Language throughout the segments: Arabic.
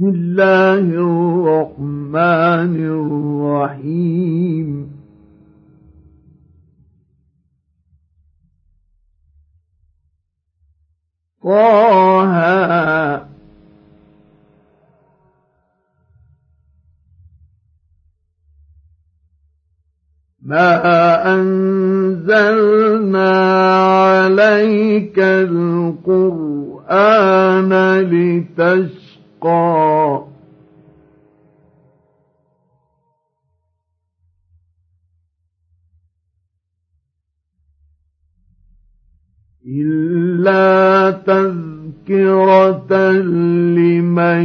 بسم الله الرحمن الرحيم. طه ما أنزلنا عليك القرآن لتشقى إلا تذكرة لمن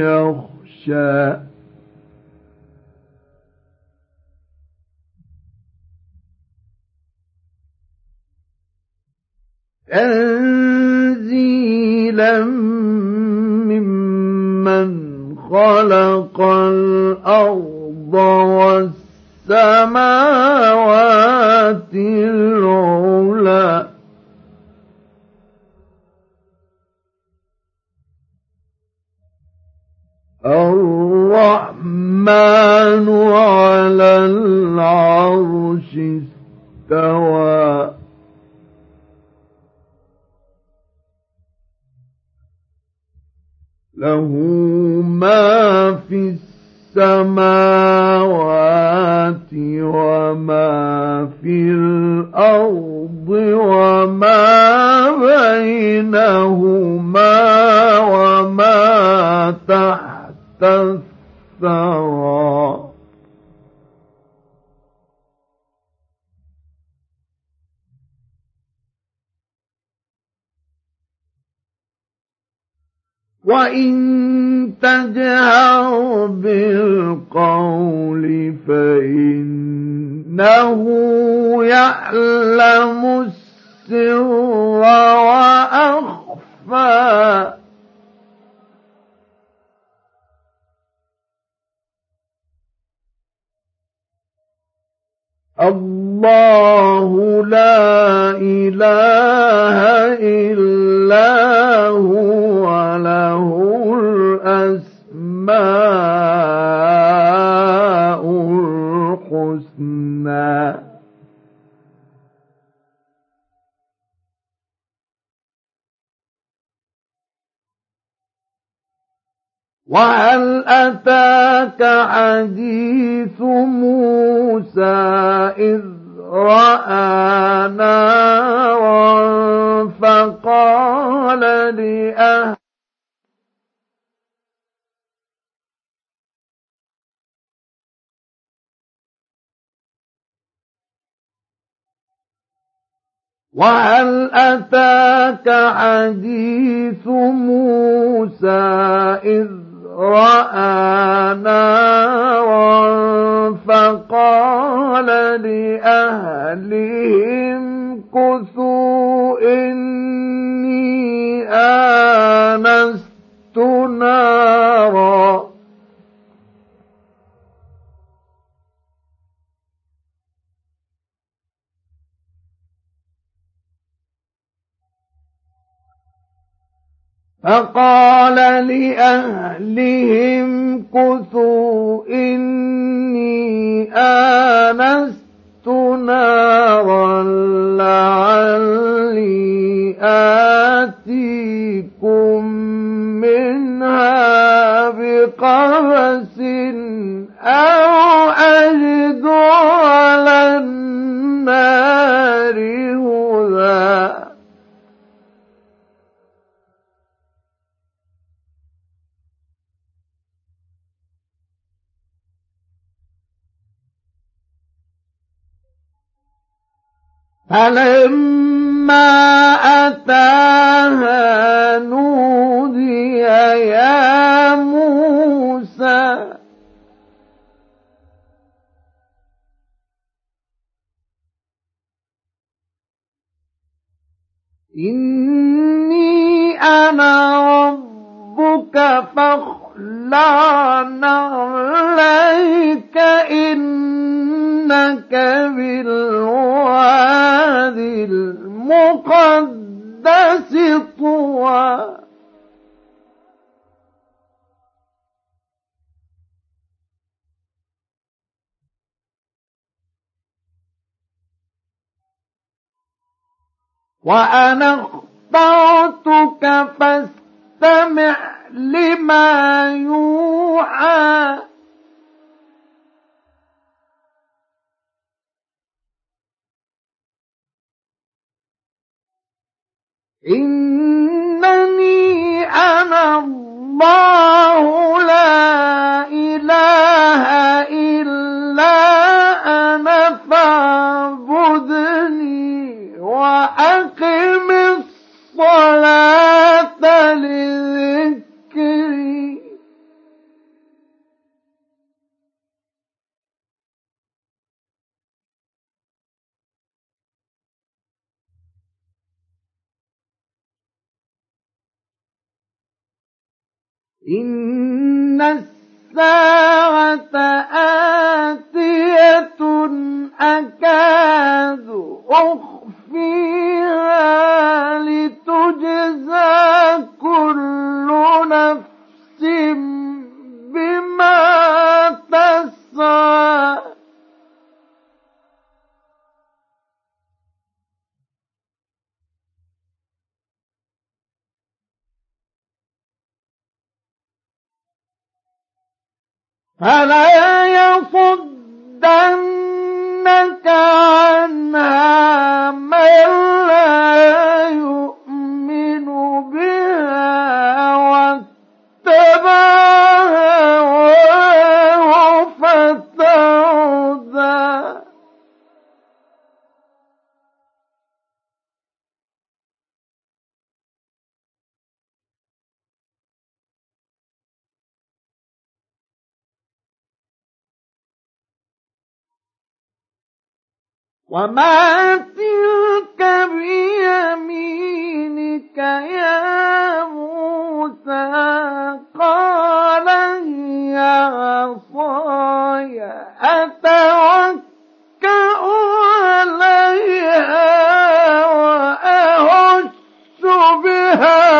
يخشى. تنزيلا ممن خلق الأرض والسماوات العلى الرحمن على العرش استوى له ما في السماوات وما في الأرض وما بينهما وما تحت الثرى. وإن تجهر بالقول فإنه يعلم السر وأخفى الله لا إله إلا الحسنى. وهل أتاك حديث موسى إذ رأى نارا فقال لأهل وهل أتاك حديث موسى إذ رأى نارا فقال لأهلهم كثوا إني فقال لأهلهم كثوا إني آنست نارا لعلي آتيكم منها بقبس أو أجد على النار فلما أتاها نودي يا موسى؟ إني أنا ربك فاخلع نعليك لك بالواد المقدس طوى. وأنا اخترتك فاستمع لما يوحى. إنني أنا الله لا إله لتجزى كل نفس بما تسعى. فلا يصدنك عنها من وما تلك بيمينك يا موسى قال هي عصاي أتوكأ عليها وأهش بها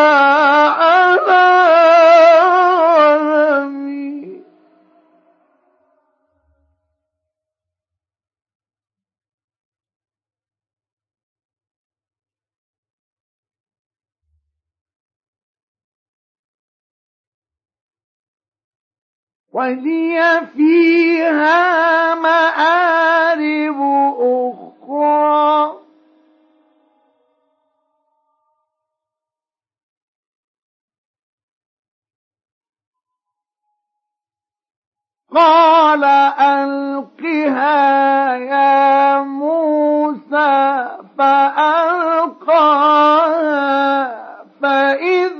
ولي فيها مآرب أخرى. قال ألقها يا موسى فألقاها فإذا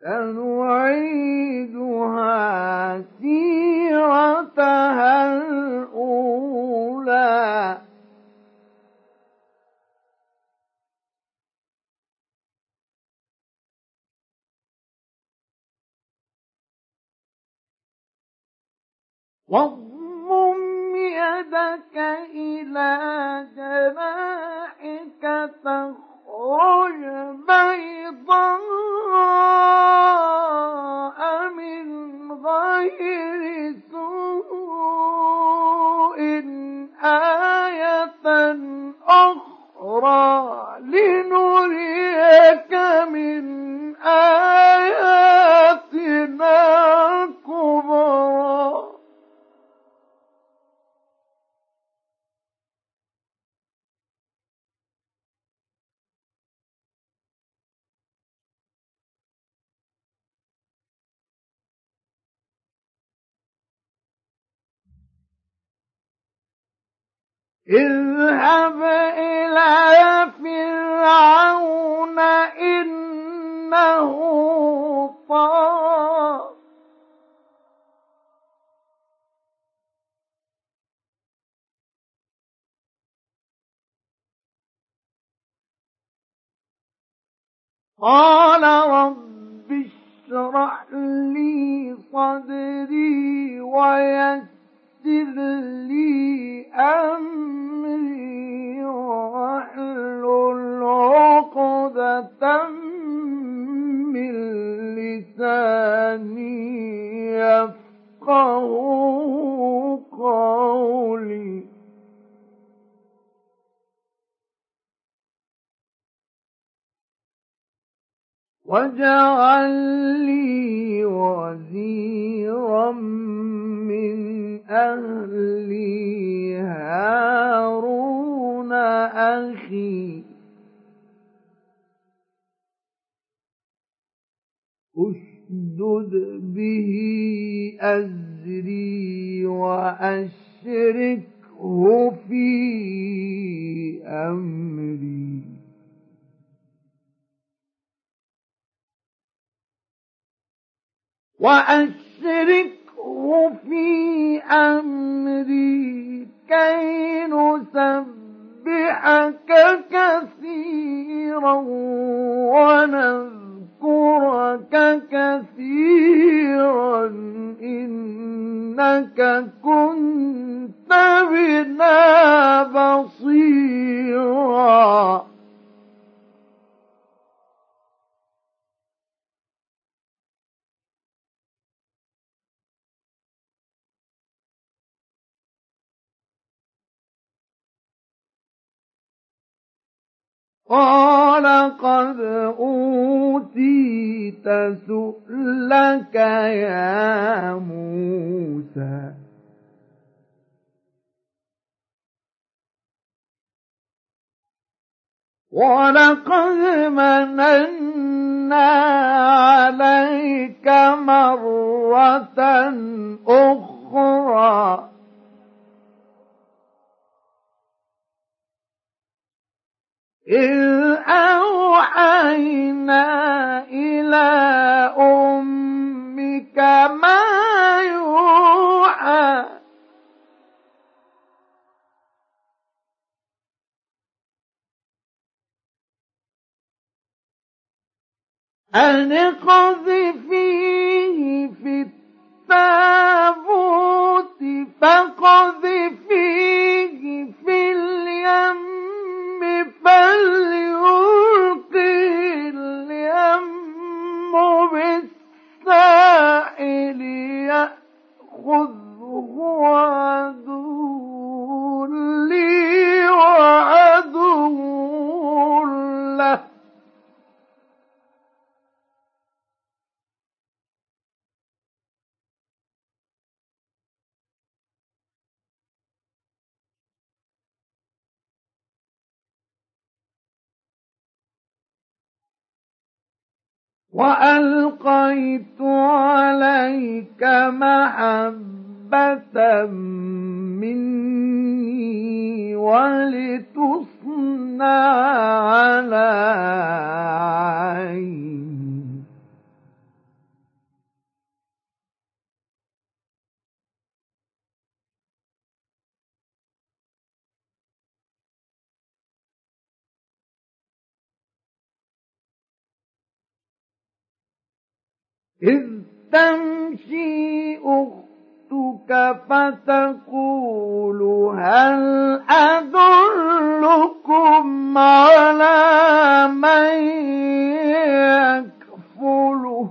سنعيدها سيرتها الأولى. واضمم يدك إلى جناحك تخرج بيضاء من غير سوء آية أخرى لنريك من آياتنا الكبرى. اذهب إلى فرعون إنه طغى قال رب اشرح لي صدري ويسر لي أمري واحلل عقدة من لساني يفقه قولي. واجعل لي وزيرا من أهلي هارون أخي اشدد به أزري وأشركه في أمري وأشركه في أمري كي نسبحك كثيرا ونذكرك كثيرا. إنك كنت بنا بصيرا. قال قد أوتيت سؤلك يا موسى. ولقد مننا عليك مرة أخرى. إذ أوحينا إلى أمك ما يوحى. أن اقذفيه في التابوت فقذفيه في اليم. فليلقي اليم بالساحل عدو وألقيت عليك محبة مني ولتصنع على عيني. إذ تمشي أختك فتقول هل أدلكم على من يكفله؟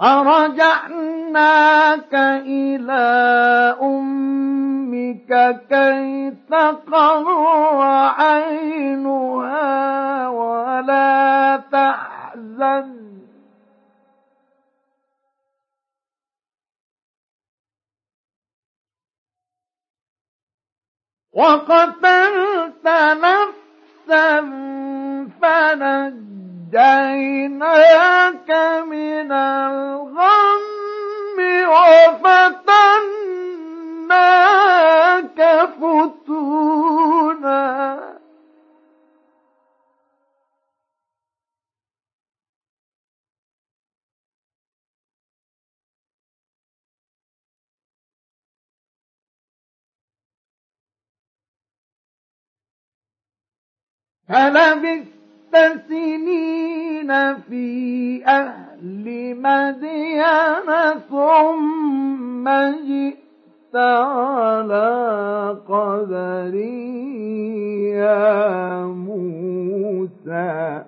فرجعناك إلى أمك كي تقر عينها ولا تحزن. وقتلت نفسا فنجيناك من فلبثت سنين في أهل مدين ثم جئت على قدري يا موسى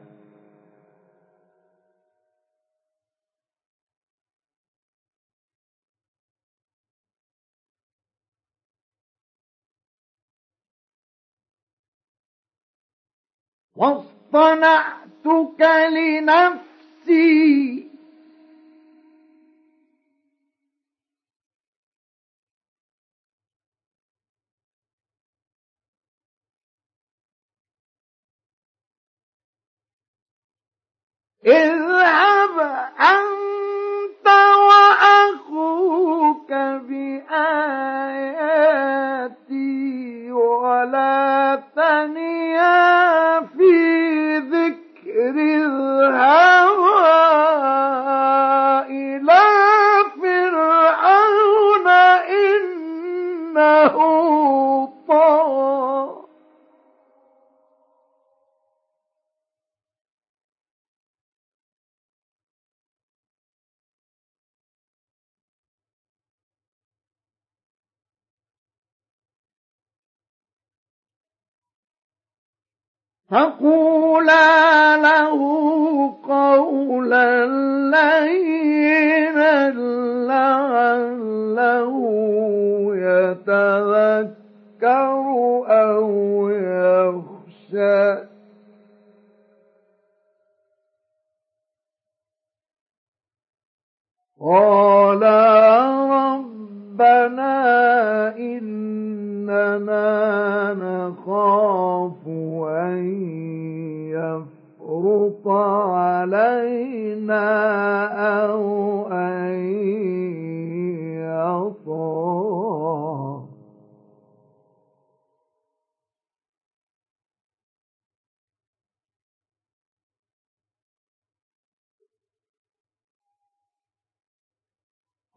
واصطنعتك لنفسي. اذهب أنت وأخوك بآياتي ولا تنيا في ذكر الهوى إلى فرعون إنه فقولا له قولا لينا لعله يتذكر أو يخشى قال ربنا إننا نخاف أن يفرط علينا أو أن يطغى.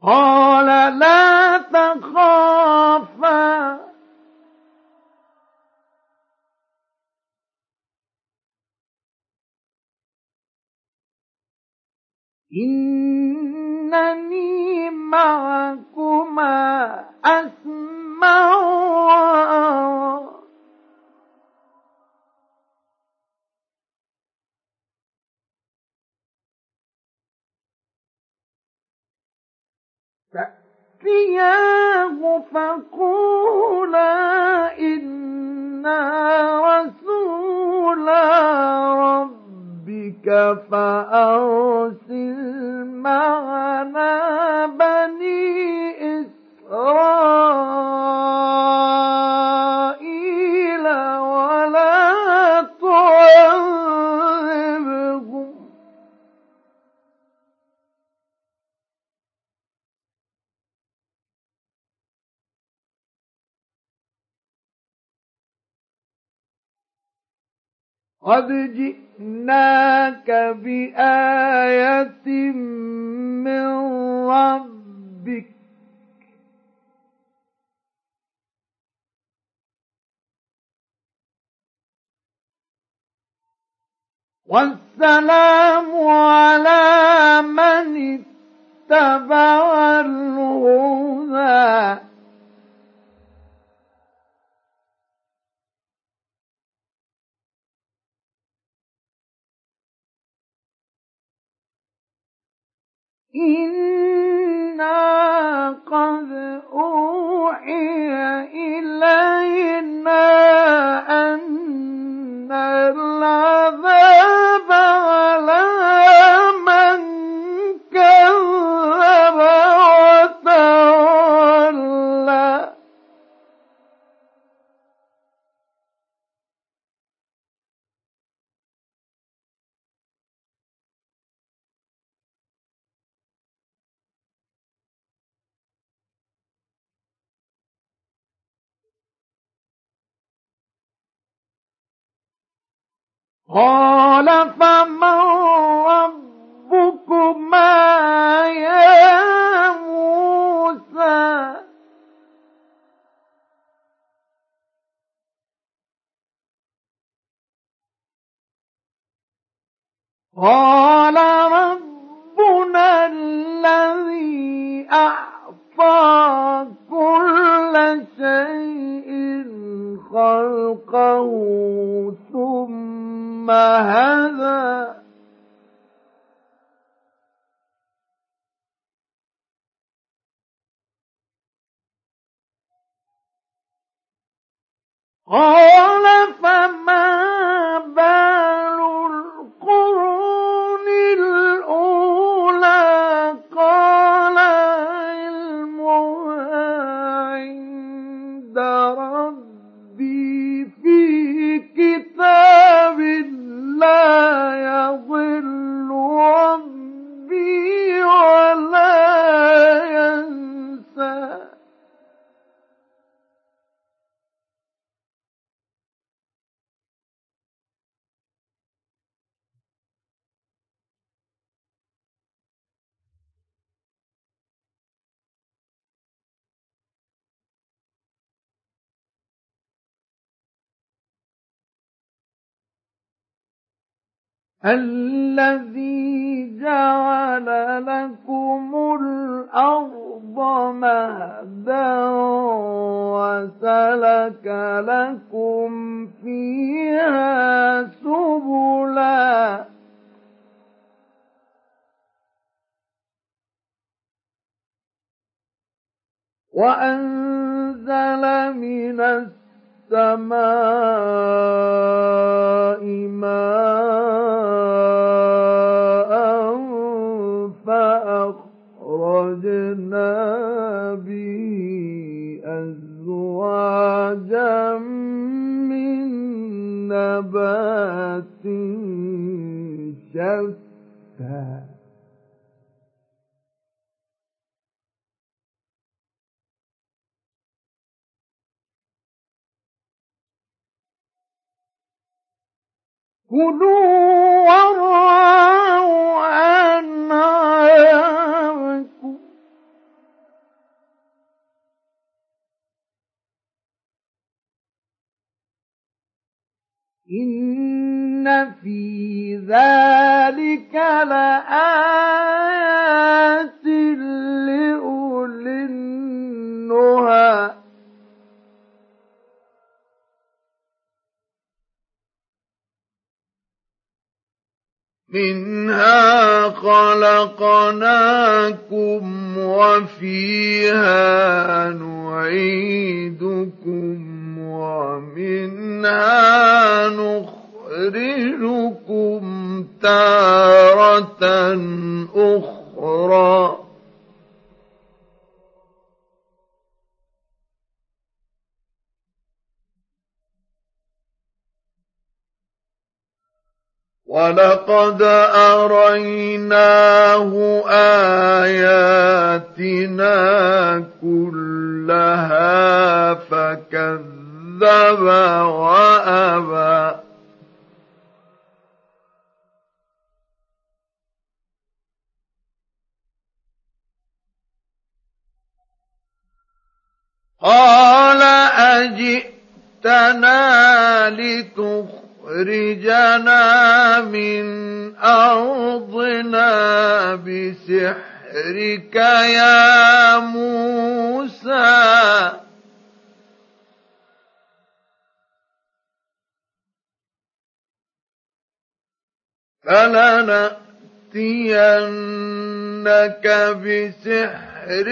قال لا تخافا. إنني معكما أسمع وأرى فأتياه فقولا إنا رسولا ربك فأرسل معنا بني إسرائيل ولا تعذبهم قد جئناك بآية من ربك والسلام على من اتبع الهدى إنا قد أوحي إلينا أن العذاب على قال فمن ربكما يا موسى؟ قال ربنا الذي أعطى كل شيء خلقه ثم هدى قال فما بال القرون الذي جعل لكم الأرض مهدا وسلك لكم فيها سبلا. وأنزل من السماء ماء فأخرجنا به أزواجا من نبات شتى. كلوا وارعوا أنعامكم. إن في ذلك لآيات منها خلقناكم وفيها نعيدكم ومنها نخرجكم تارة أخرى. ولقد أريناه آياتنا كلها فكذب وأبى قال أجئتنا لتخرج تخرجنا من أرضنا بسحرك يا موسى. فلنأتينك بسحر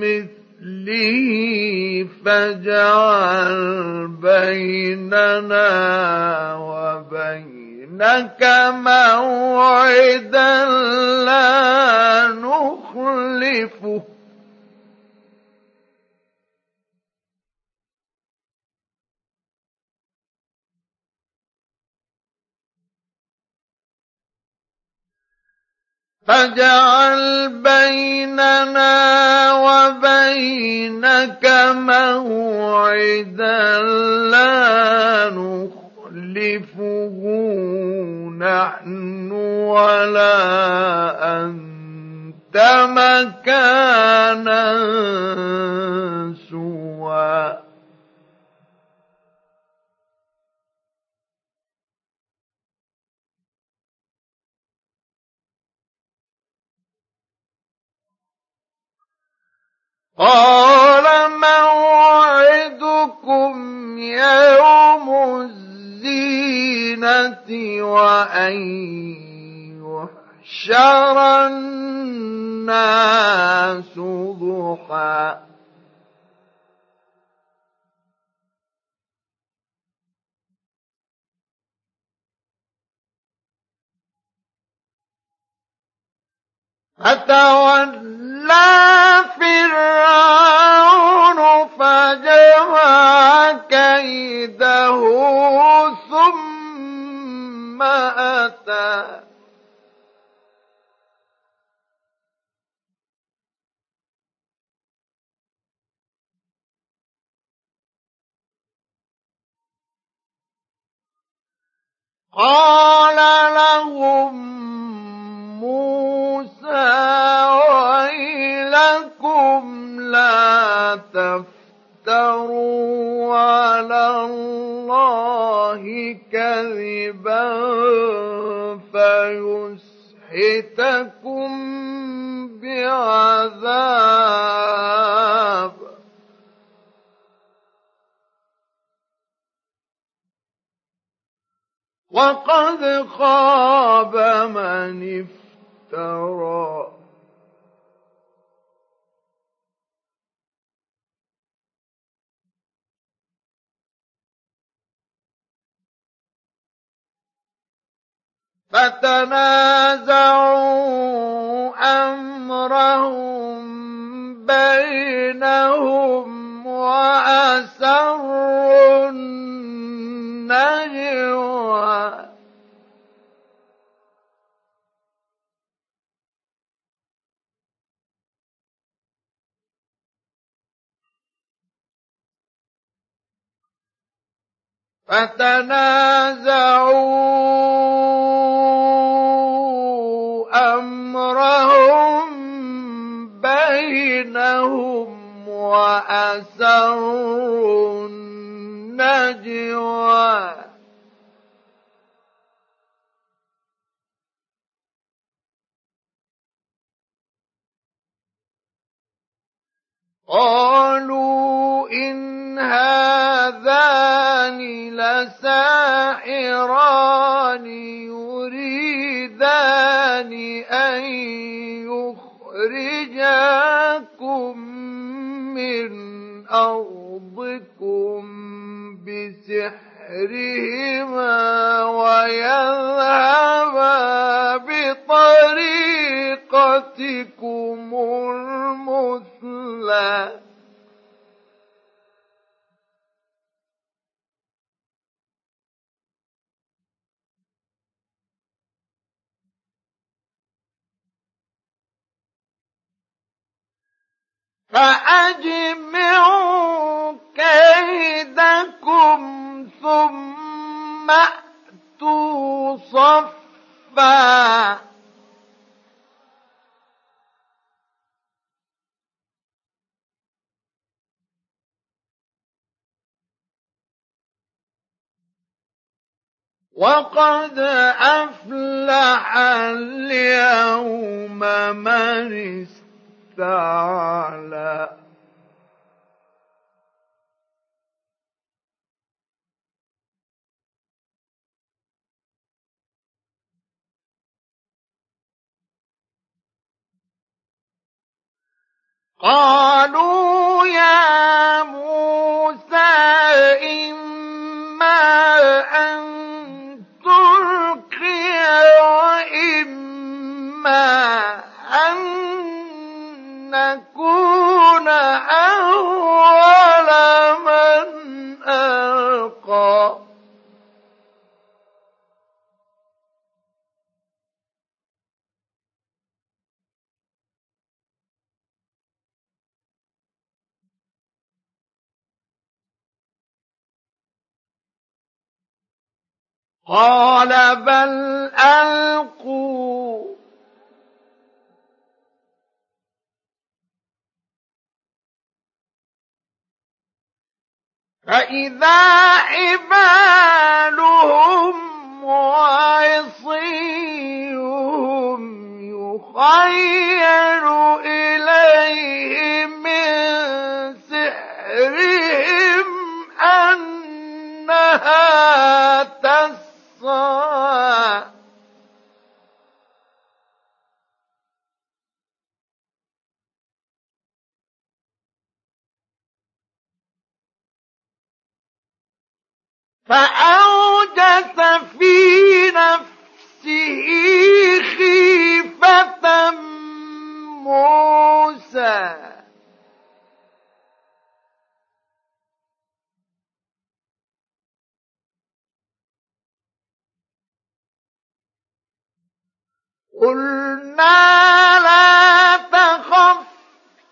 مثل مثله فاجعل بيننا وبينك موعدا لا نخلفه. فاجعل بيننا وبينك موعدا لا نخلفه نحن ولا أنت مكانا قال موعدكم يوم الزينة وأن يحشر الناس ضحى. فتولى فرعون فجمع كيده ثم أتى. قال لهم موسى ويلكم لا تفتروا على الله كذبا فيسحتكم بعذاب. وقد خاب من افترى فتنازعوا أمرهم بينهم وأسروا النجوى. فتنازعوا امرهم بينهم واسروا النجوى قالوا إن هذان لساحران يريدان أن يخرجاكم من أرضكم بسحرهما ويذهبا بطريقتكم المثلى. فأجمعوا كيدكم ثم أتوا صفا. وقد أفلح اليوم من استعلى قالوا يا موسى إما أن تلقي وإما أن نكون أول من ألقى. قال بل ألقوا فإذا حبالهم وعصيهم يخيل إليه من سحرهم أنها فأوجس في نفسه خيفة موسى. قلنا لا تخف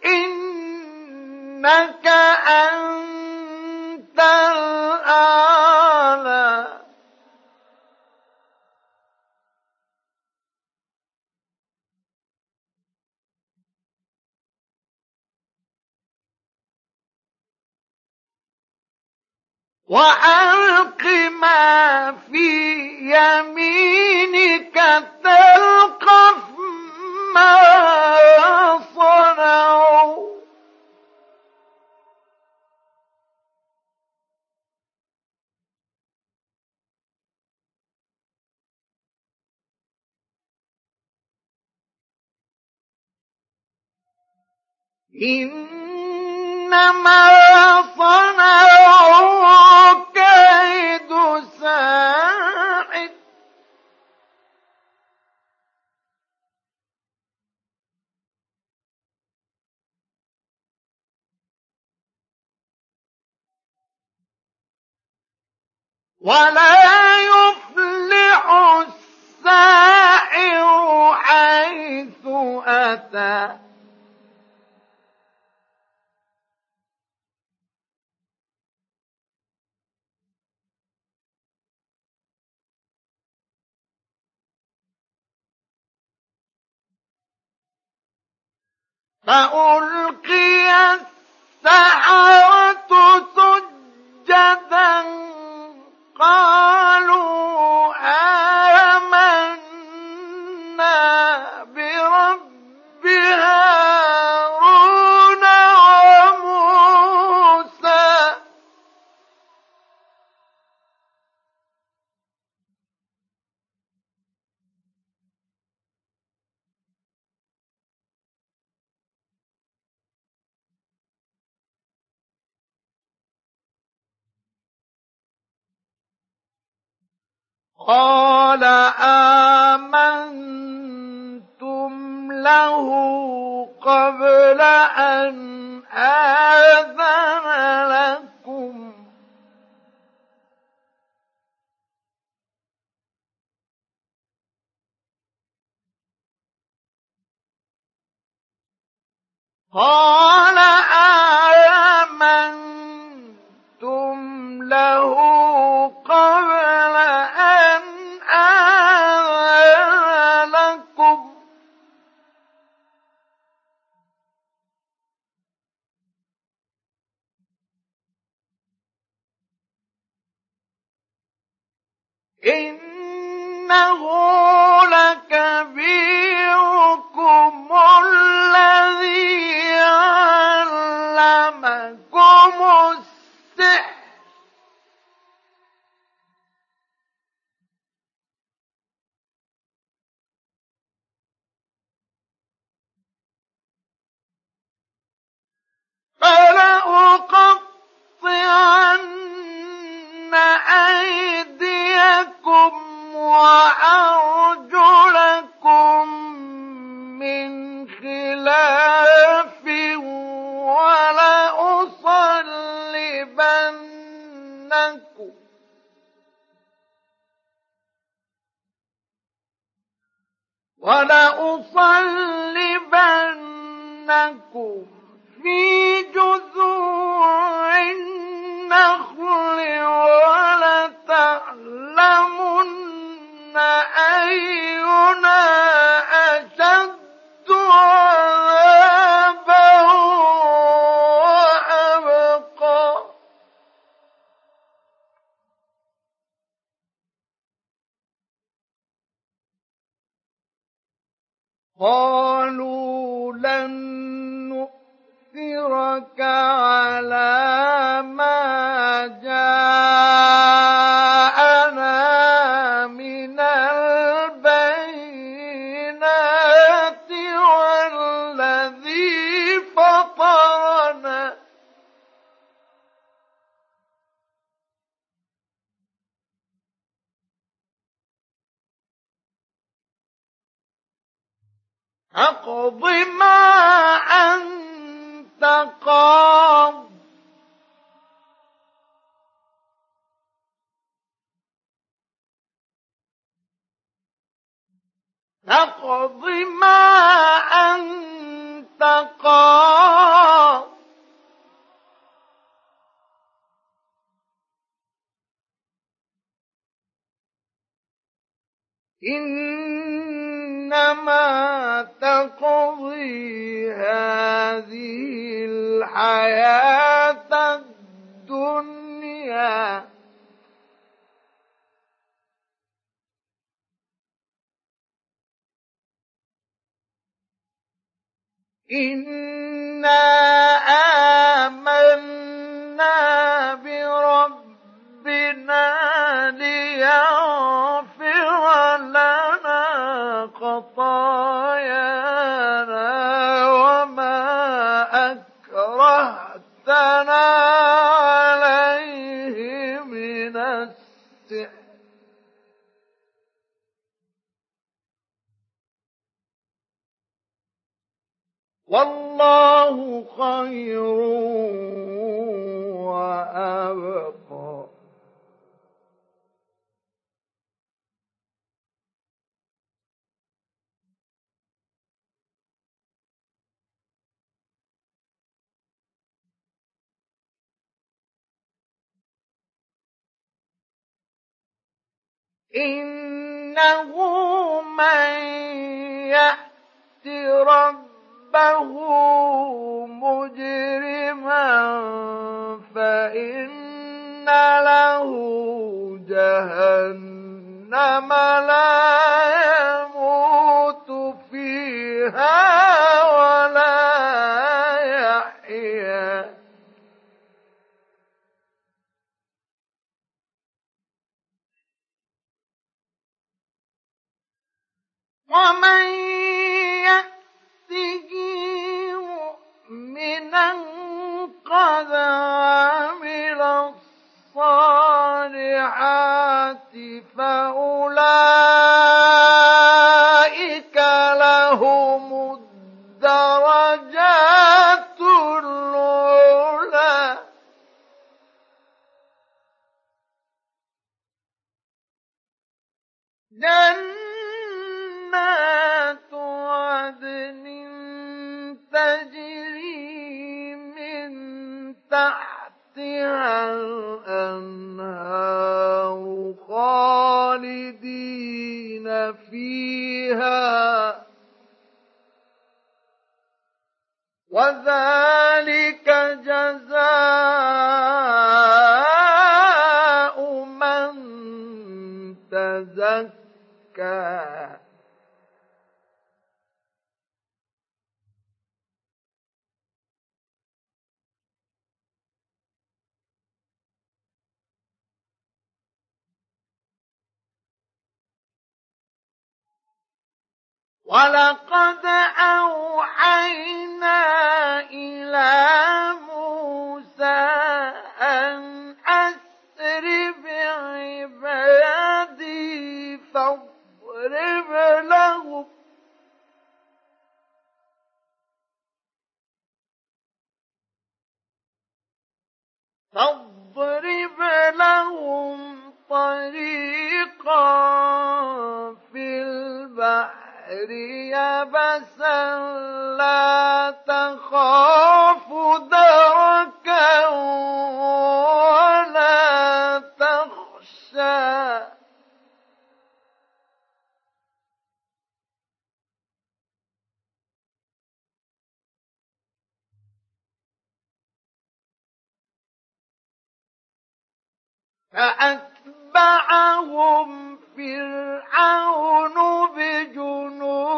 إنك أنت الأعلى. وألق ما في يمينك تلقف ما صنعوا. إنما صنعوا كيد ساحر. ولا يفلح السائر حيث أتى. فألقي السحرة قال آمنتم له قبل أن آذن لكم. قال ولأصلبنكم في إنا إنه من يأت رب ربه مجرما فإن له جهنم لا يموت فيها. ومن مؤمنا قد عمل الصالحات فأولئك خالدين فيها. وذلك جزاء من تزكى. ولقد أوحينا إلى موسى أن أسر بعبادي فاضرب لهم. فاضرب لهم طريقا في البحر. البحر يبسا لا تخاف دركا ولا تخشى. فأتبعهم فرعون بجنوده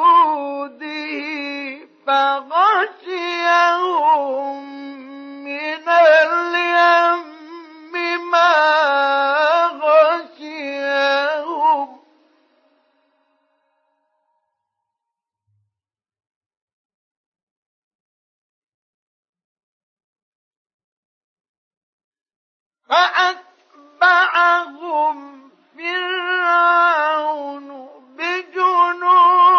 فغشيهم من اليم ما غشيهم. فأتبعهم فرعون بجنوده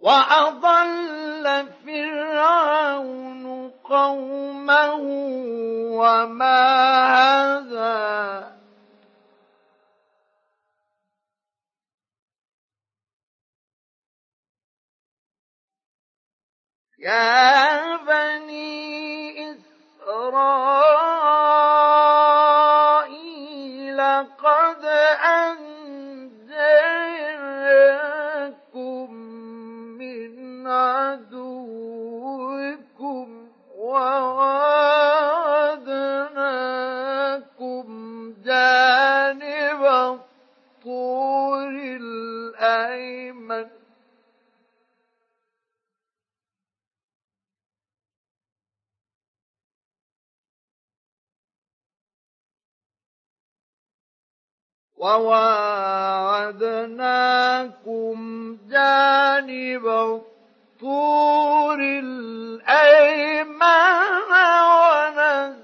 وأضل فرعون قومه وما هدى يا بني إسرائيل قد أنجيناكم وواعدناكم جانب الطور الأيمن. وواعدناكم جانب الطور الأيمن ونزلنا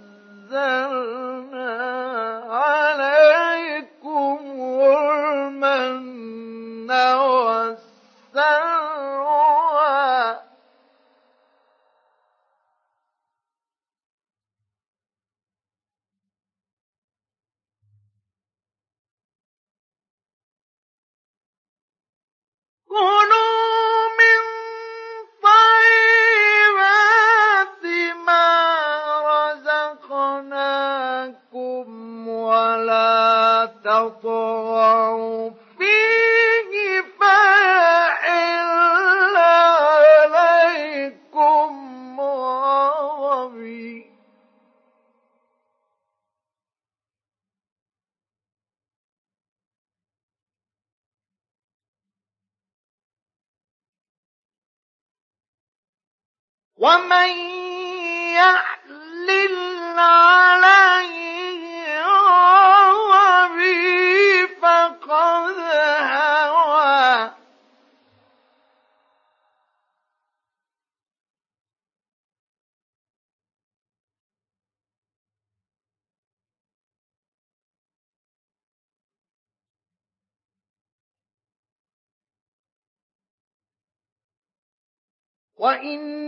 وإني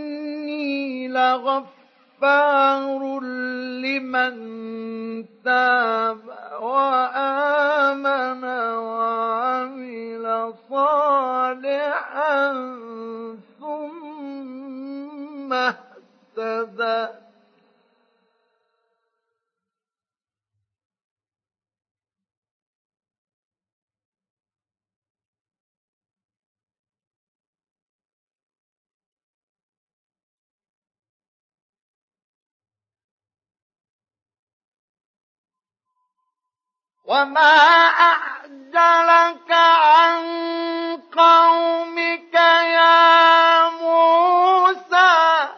وما أعجلك عن قومك يا موسى؟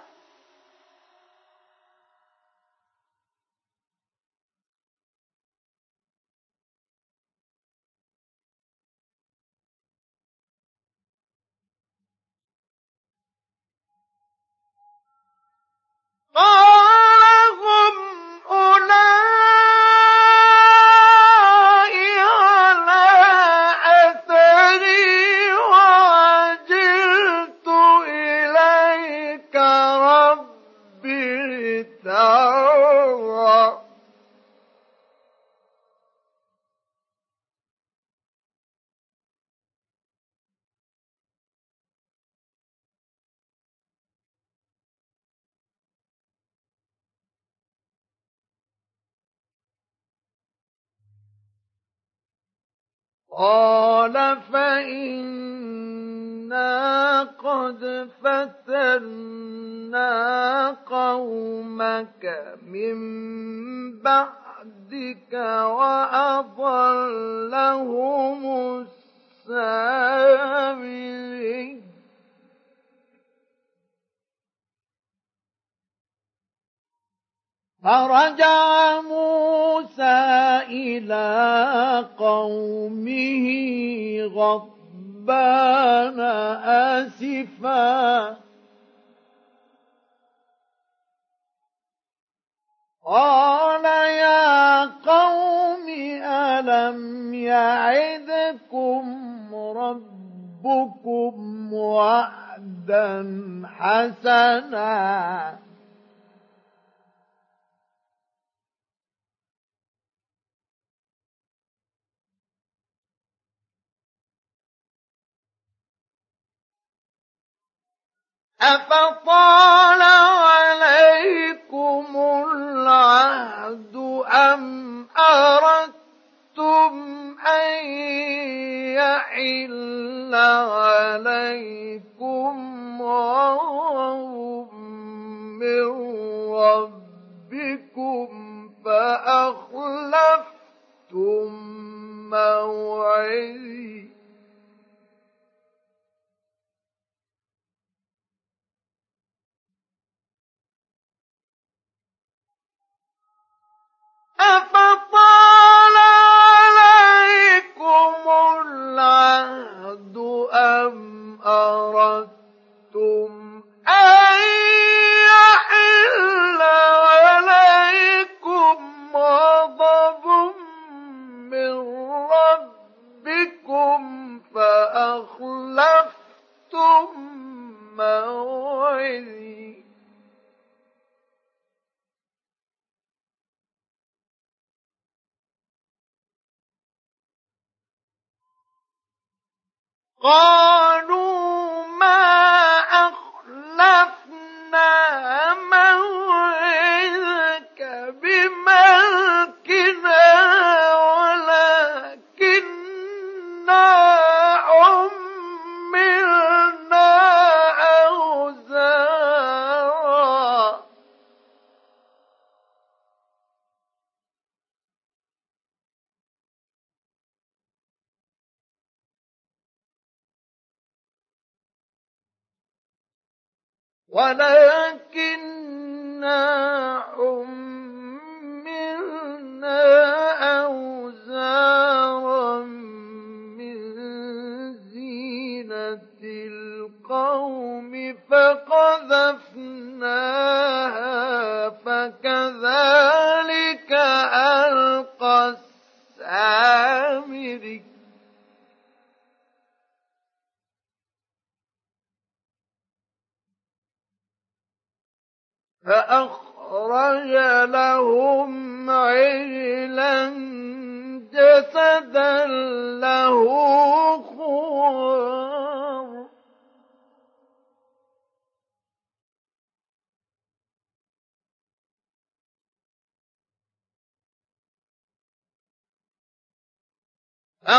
قال هم قال فإنا قد فتنا قومك من بعدك وأضلهم السامرين فرجع موسى إلى قومه غضبان آسفا. قال يا قوم ألم يعدكم ربكم وعدا حسنا؟ أفطال عليكم العهد أم أردتم أن يحل عليكم غضب من ربكم فأخلفتم موعدي أفطال عليكم العهد أم أردتم أن يحل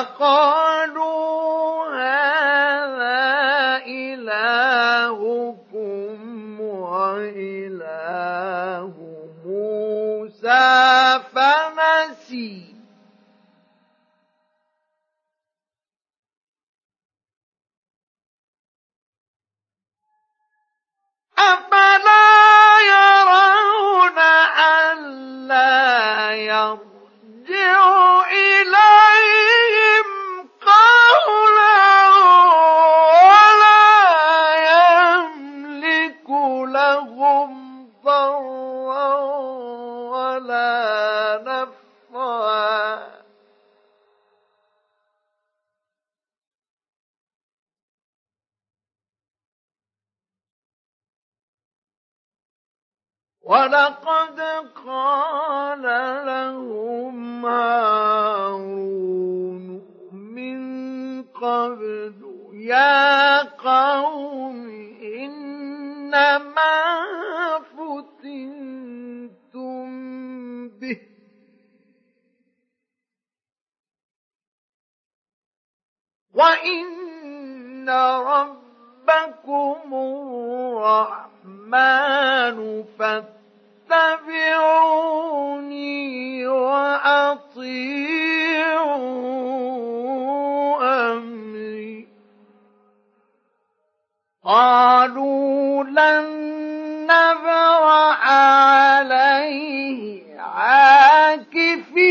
حق ولا نفعا. ولقد قال لهم هارون من قبل يا قوم إنما فتنتم وإن ربكم الرحمن فاتبعوني وأطيعوا أمري. قالوا لن نبرح عليه عاكفين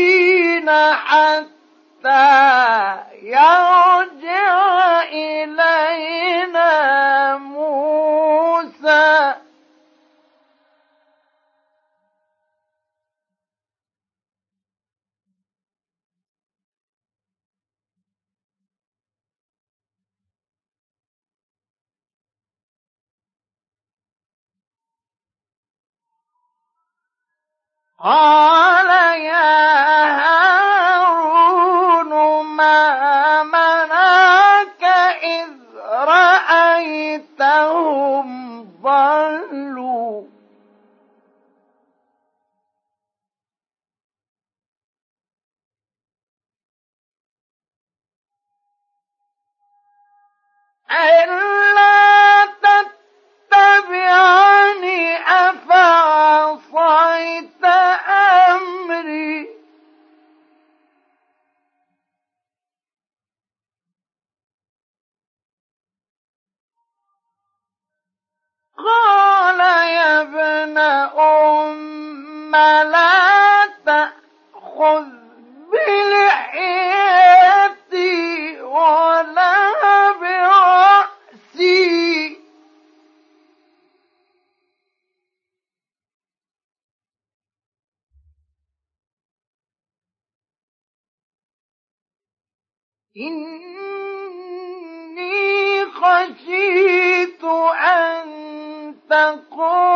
قال يا هارون ما إذ رأيتهم ضلوا؟ ألا تتبعني أفعصيت أمري. قال يا ابن أم لا تأخذ بلحيتي ولا برأسي إني خشيت أن تقول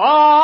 قال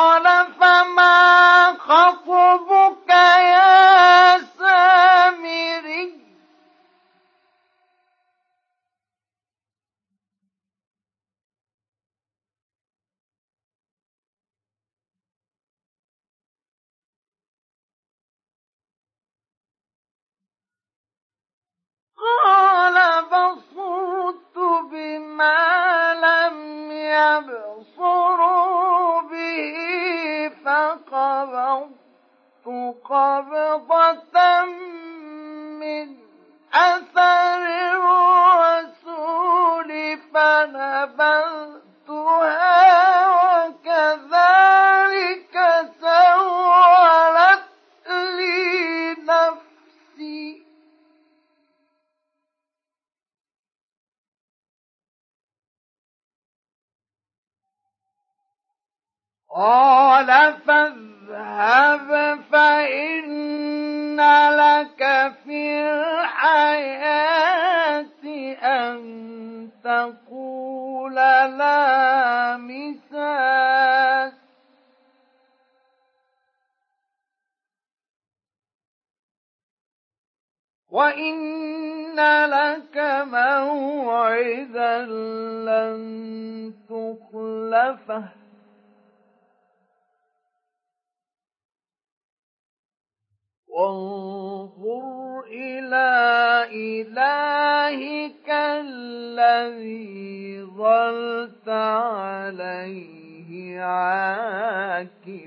عاكفا.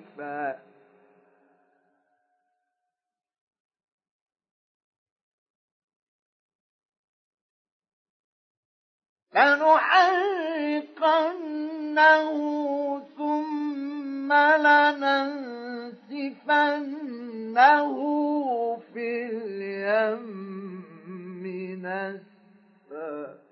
لنحرقنه ثم لننسفنه في اليم نسفا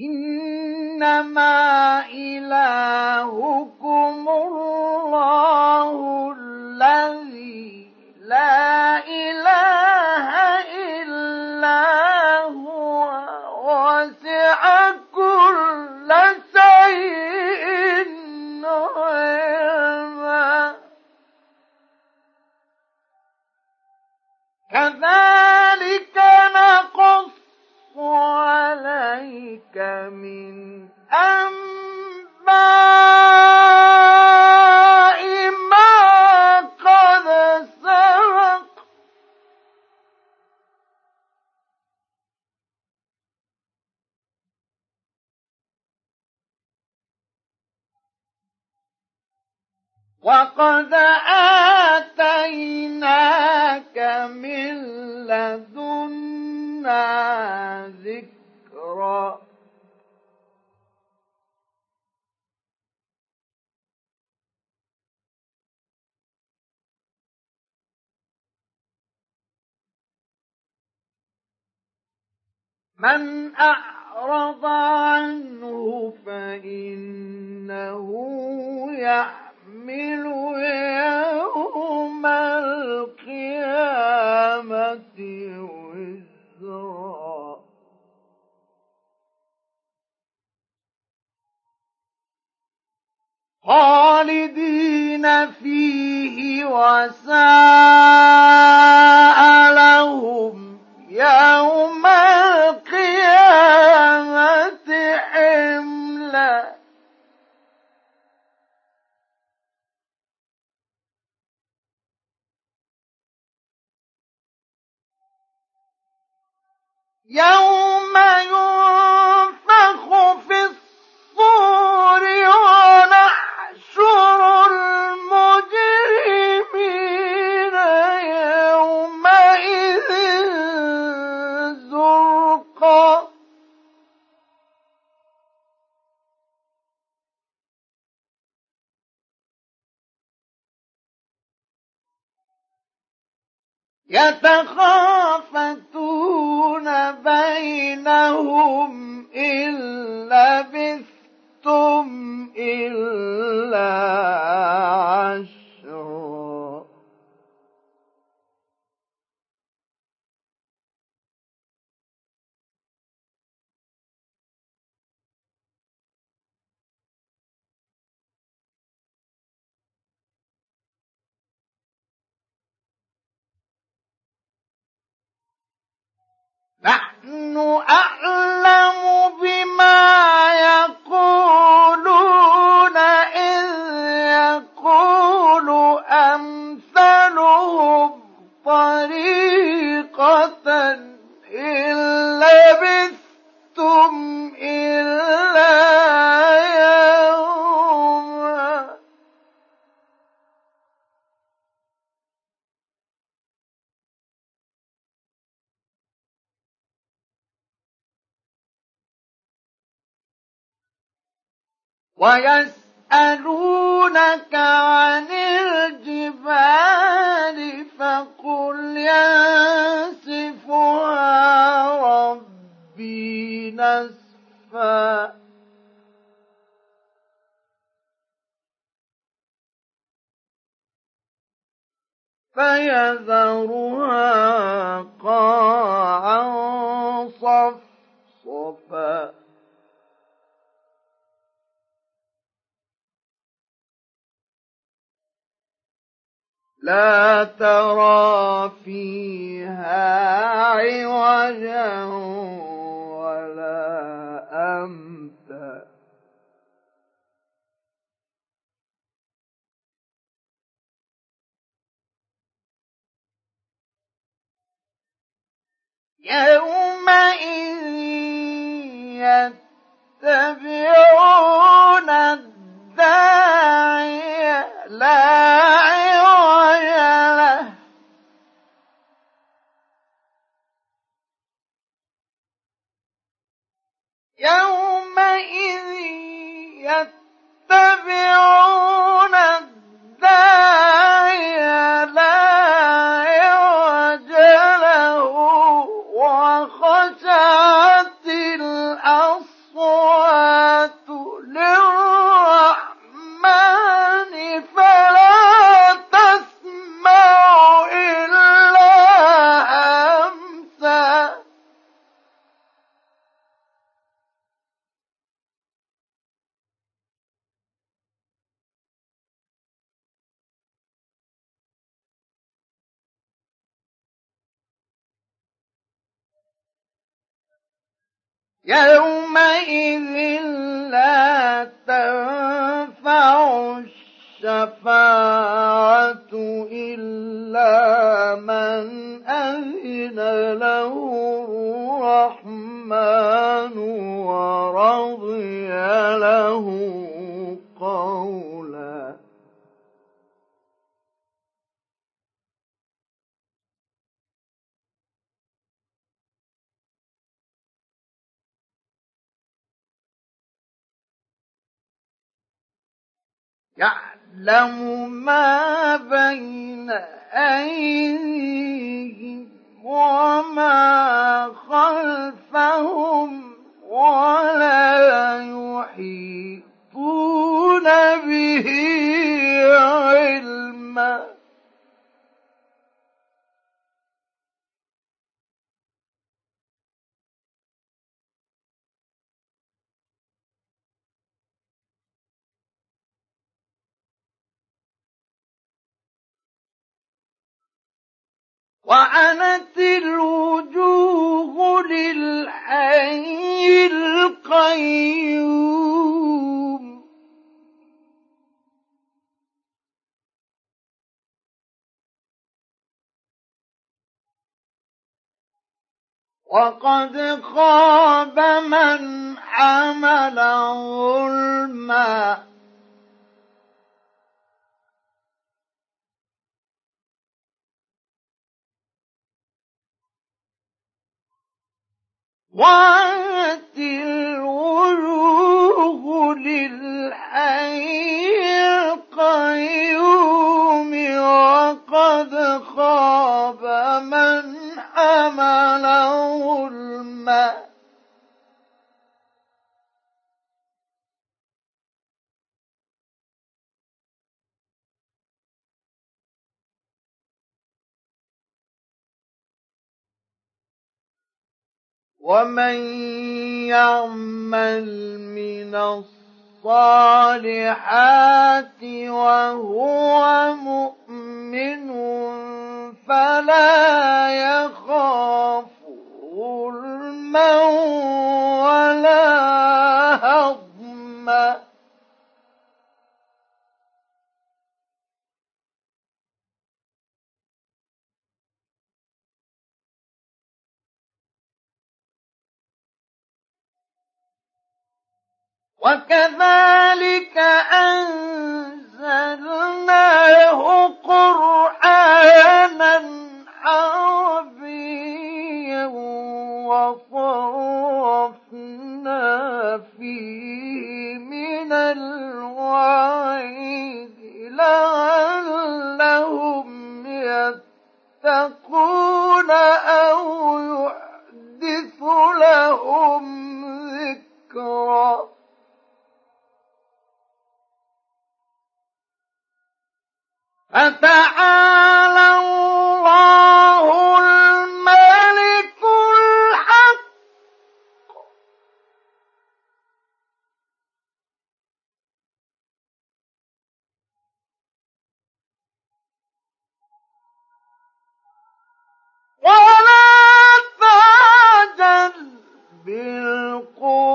إنما إلهكم الله الذي لا إله إلا هو وسع كل شيء علما. كذلك نقص عليك من أنباء ما قد سبق. وقد آتيناك من لدنا ذكرًا من أعرض عنه فإنه يحمل يوم القيامة وزرا خالدين فيه وساء لهم يوم القيامة حملا يوم ينفخ في الصور ونحشر المجرمين يومئذ زرقا يتخافتون نحن أعلم بما يقولون إذ يقول أمثلهم طريقة إن لبثتم ويسألونك عن الجبال فقل ينسفها ربي نسفا. فيذرها قاعا صفصفا. لا ترى فيها عوجا ولا أمتا. يومئذ يتبعون يعلم ما بين أيديهم وما خلفهم ولا يحيطون وعنت الوجوه للحي القيوم. وقد خاب من حمل ظلما وانت الوجوه للحي القيوم وقد خاب من حمل ظلما ومن يعمل من الصالحات وهو مؤمن فلا يخاف ظلما ولا هضما وكذلك أنزلناه قرآنا عربيا وصرفنا فيه من الوعيد لعلهم يتقون أو يحدث لهم ذكرًا. فتعالى الله الملك الحق. ولا تعجل بالقرآن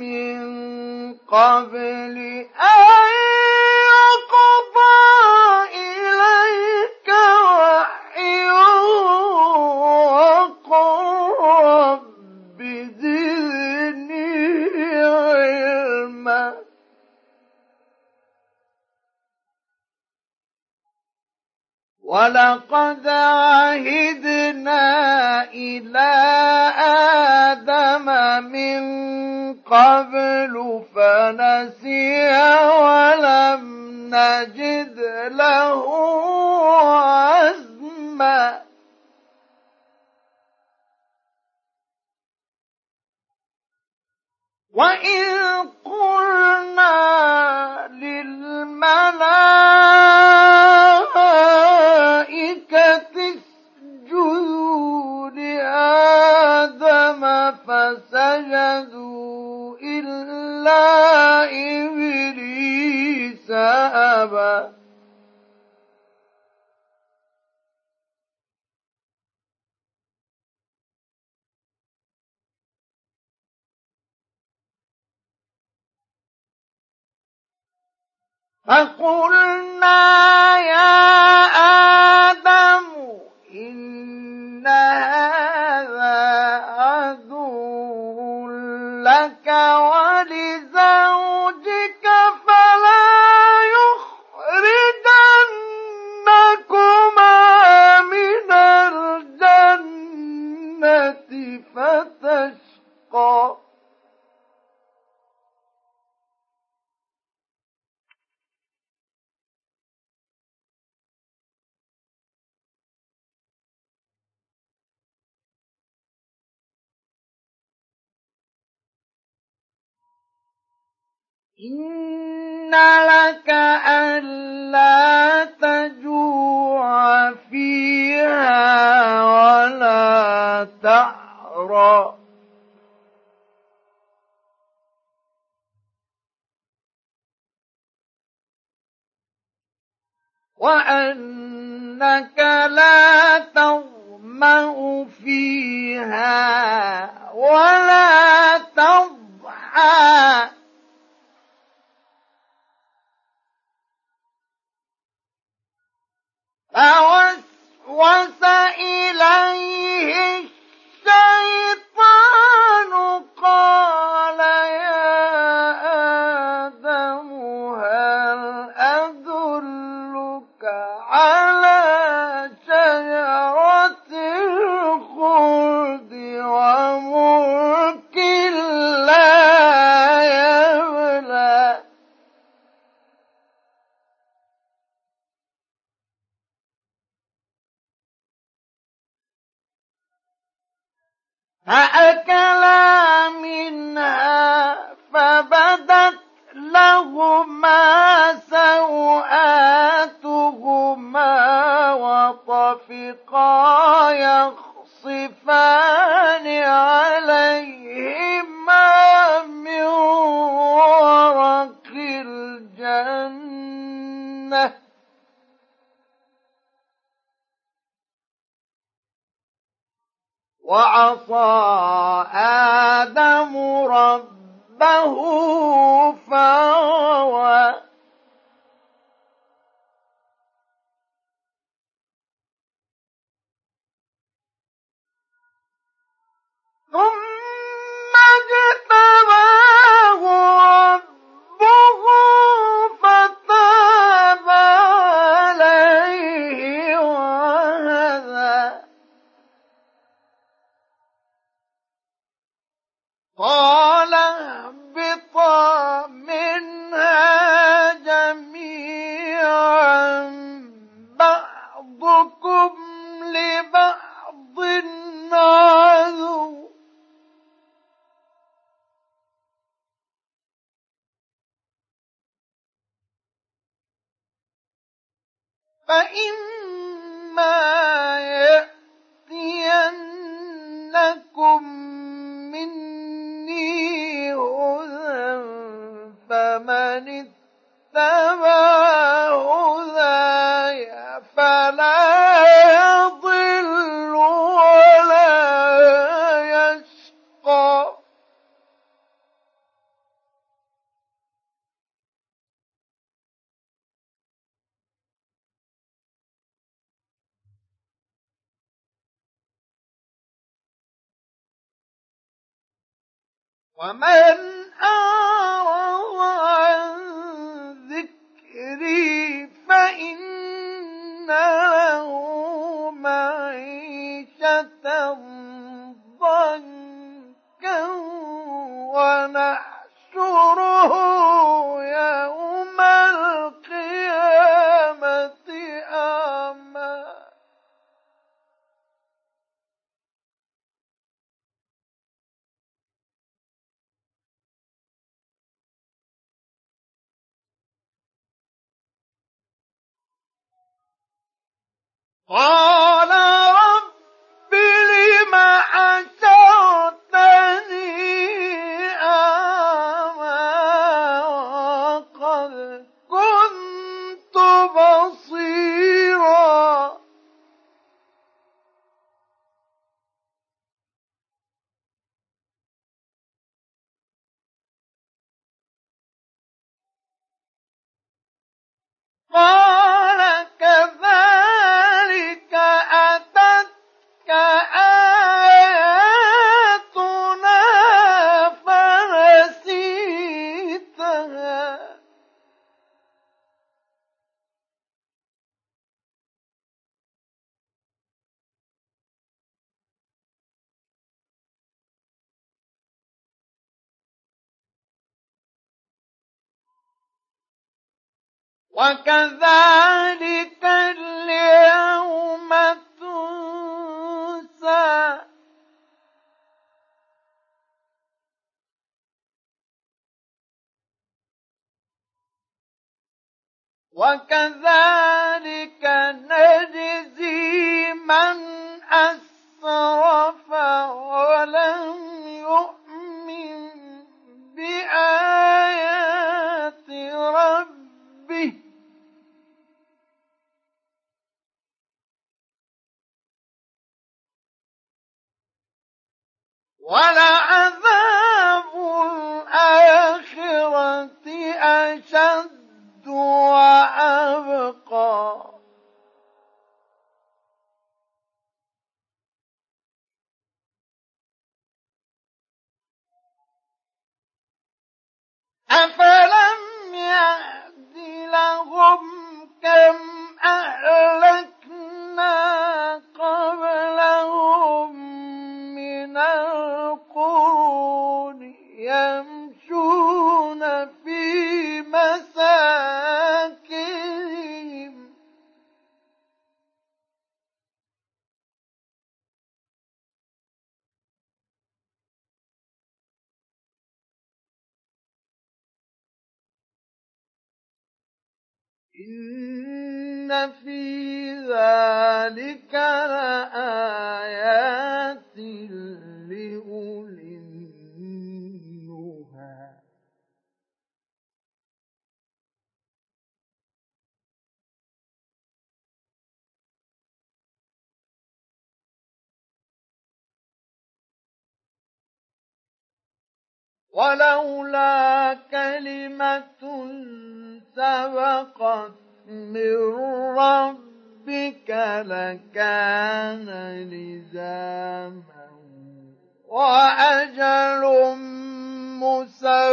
من قبل أن وأنك لا تظمأ فيها ولا تضحى. فوسوس إليه ومن آمن Oh! وكذلك اليوم تنسى. وكذلك نجزي من أسرف ولم ولعذاب ولولا كلمة سبقت من ربك لكان لزاما. وأجل مسمى.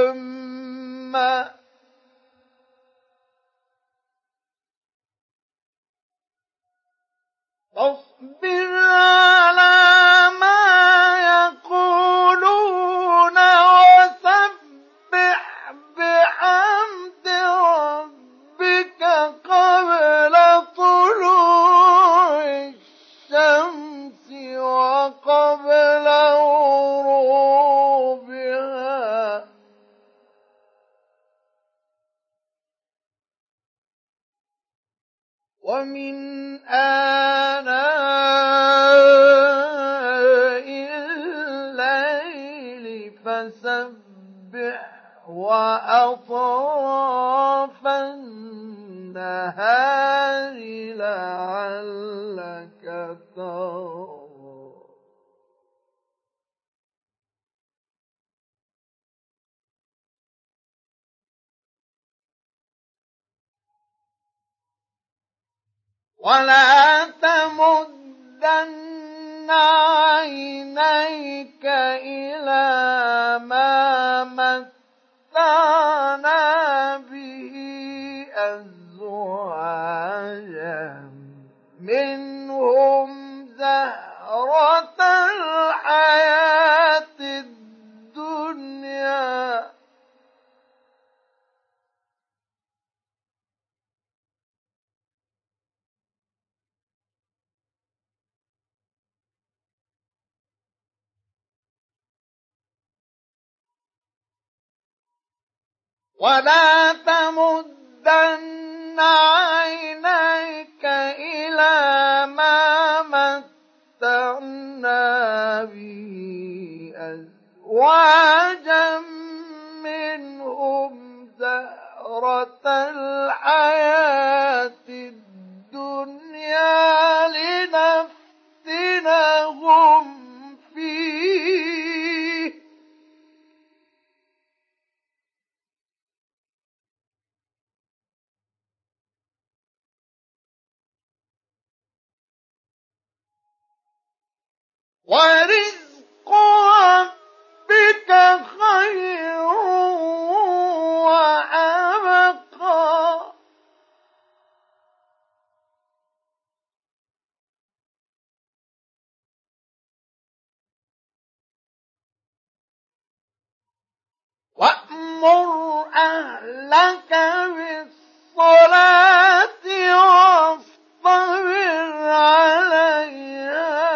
فاصبر على ما يقولون وأطراف النهار لعلك ترضى ولا تمدن عينيك إلى ما متعنا به أزواجا منهم زهرة الحياة ولا تمدن عينيك إلى ما متعنا به أزواجا منهم زهرة الحياة الدنيا ورزق ربك خير وأبقى. وأمر أهلك بالصلاة واصطبر عليها.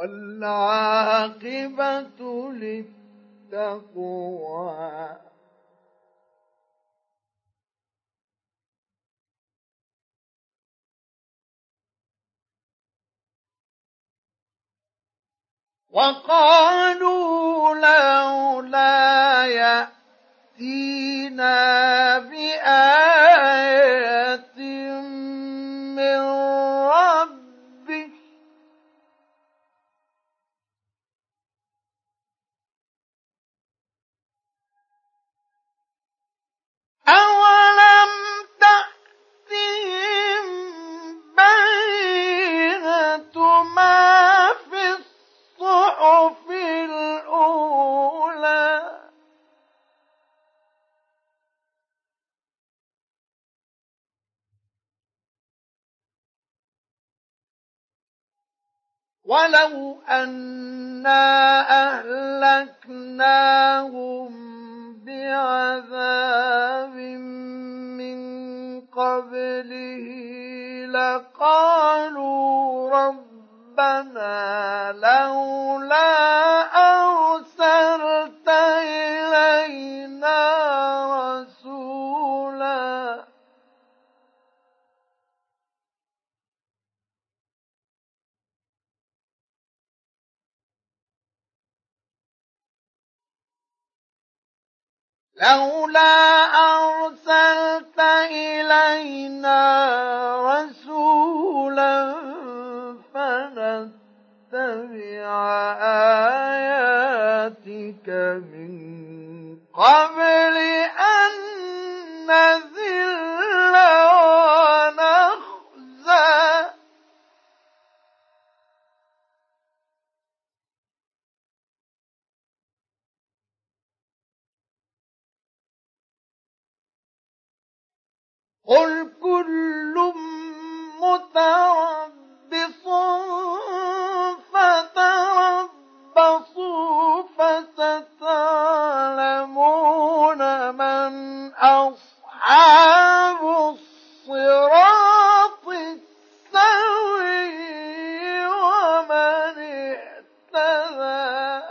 والعاقبة للتقوى. وقالوا ولو أنا أهلكناهم بعذاب من قبله لقالوا رب ربنا لولا لولا أرسلت إلينا رسولا فنتبع آياتك من قبل أن قل كل متربص فتربصوا فستعلمون من أصحاب الصراط السوي ومن اهتدى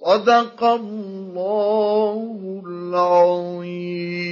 صدق الله العظيم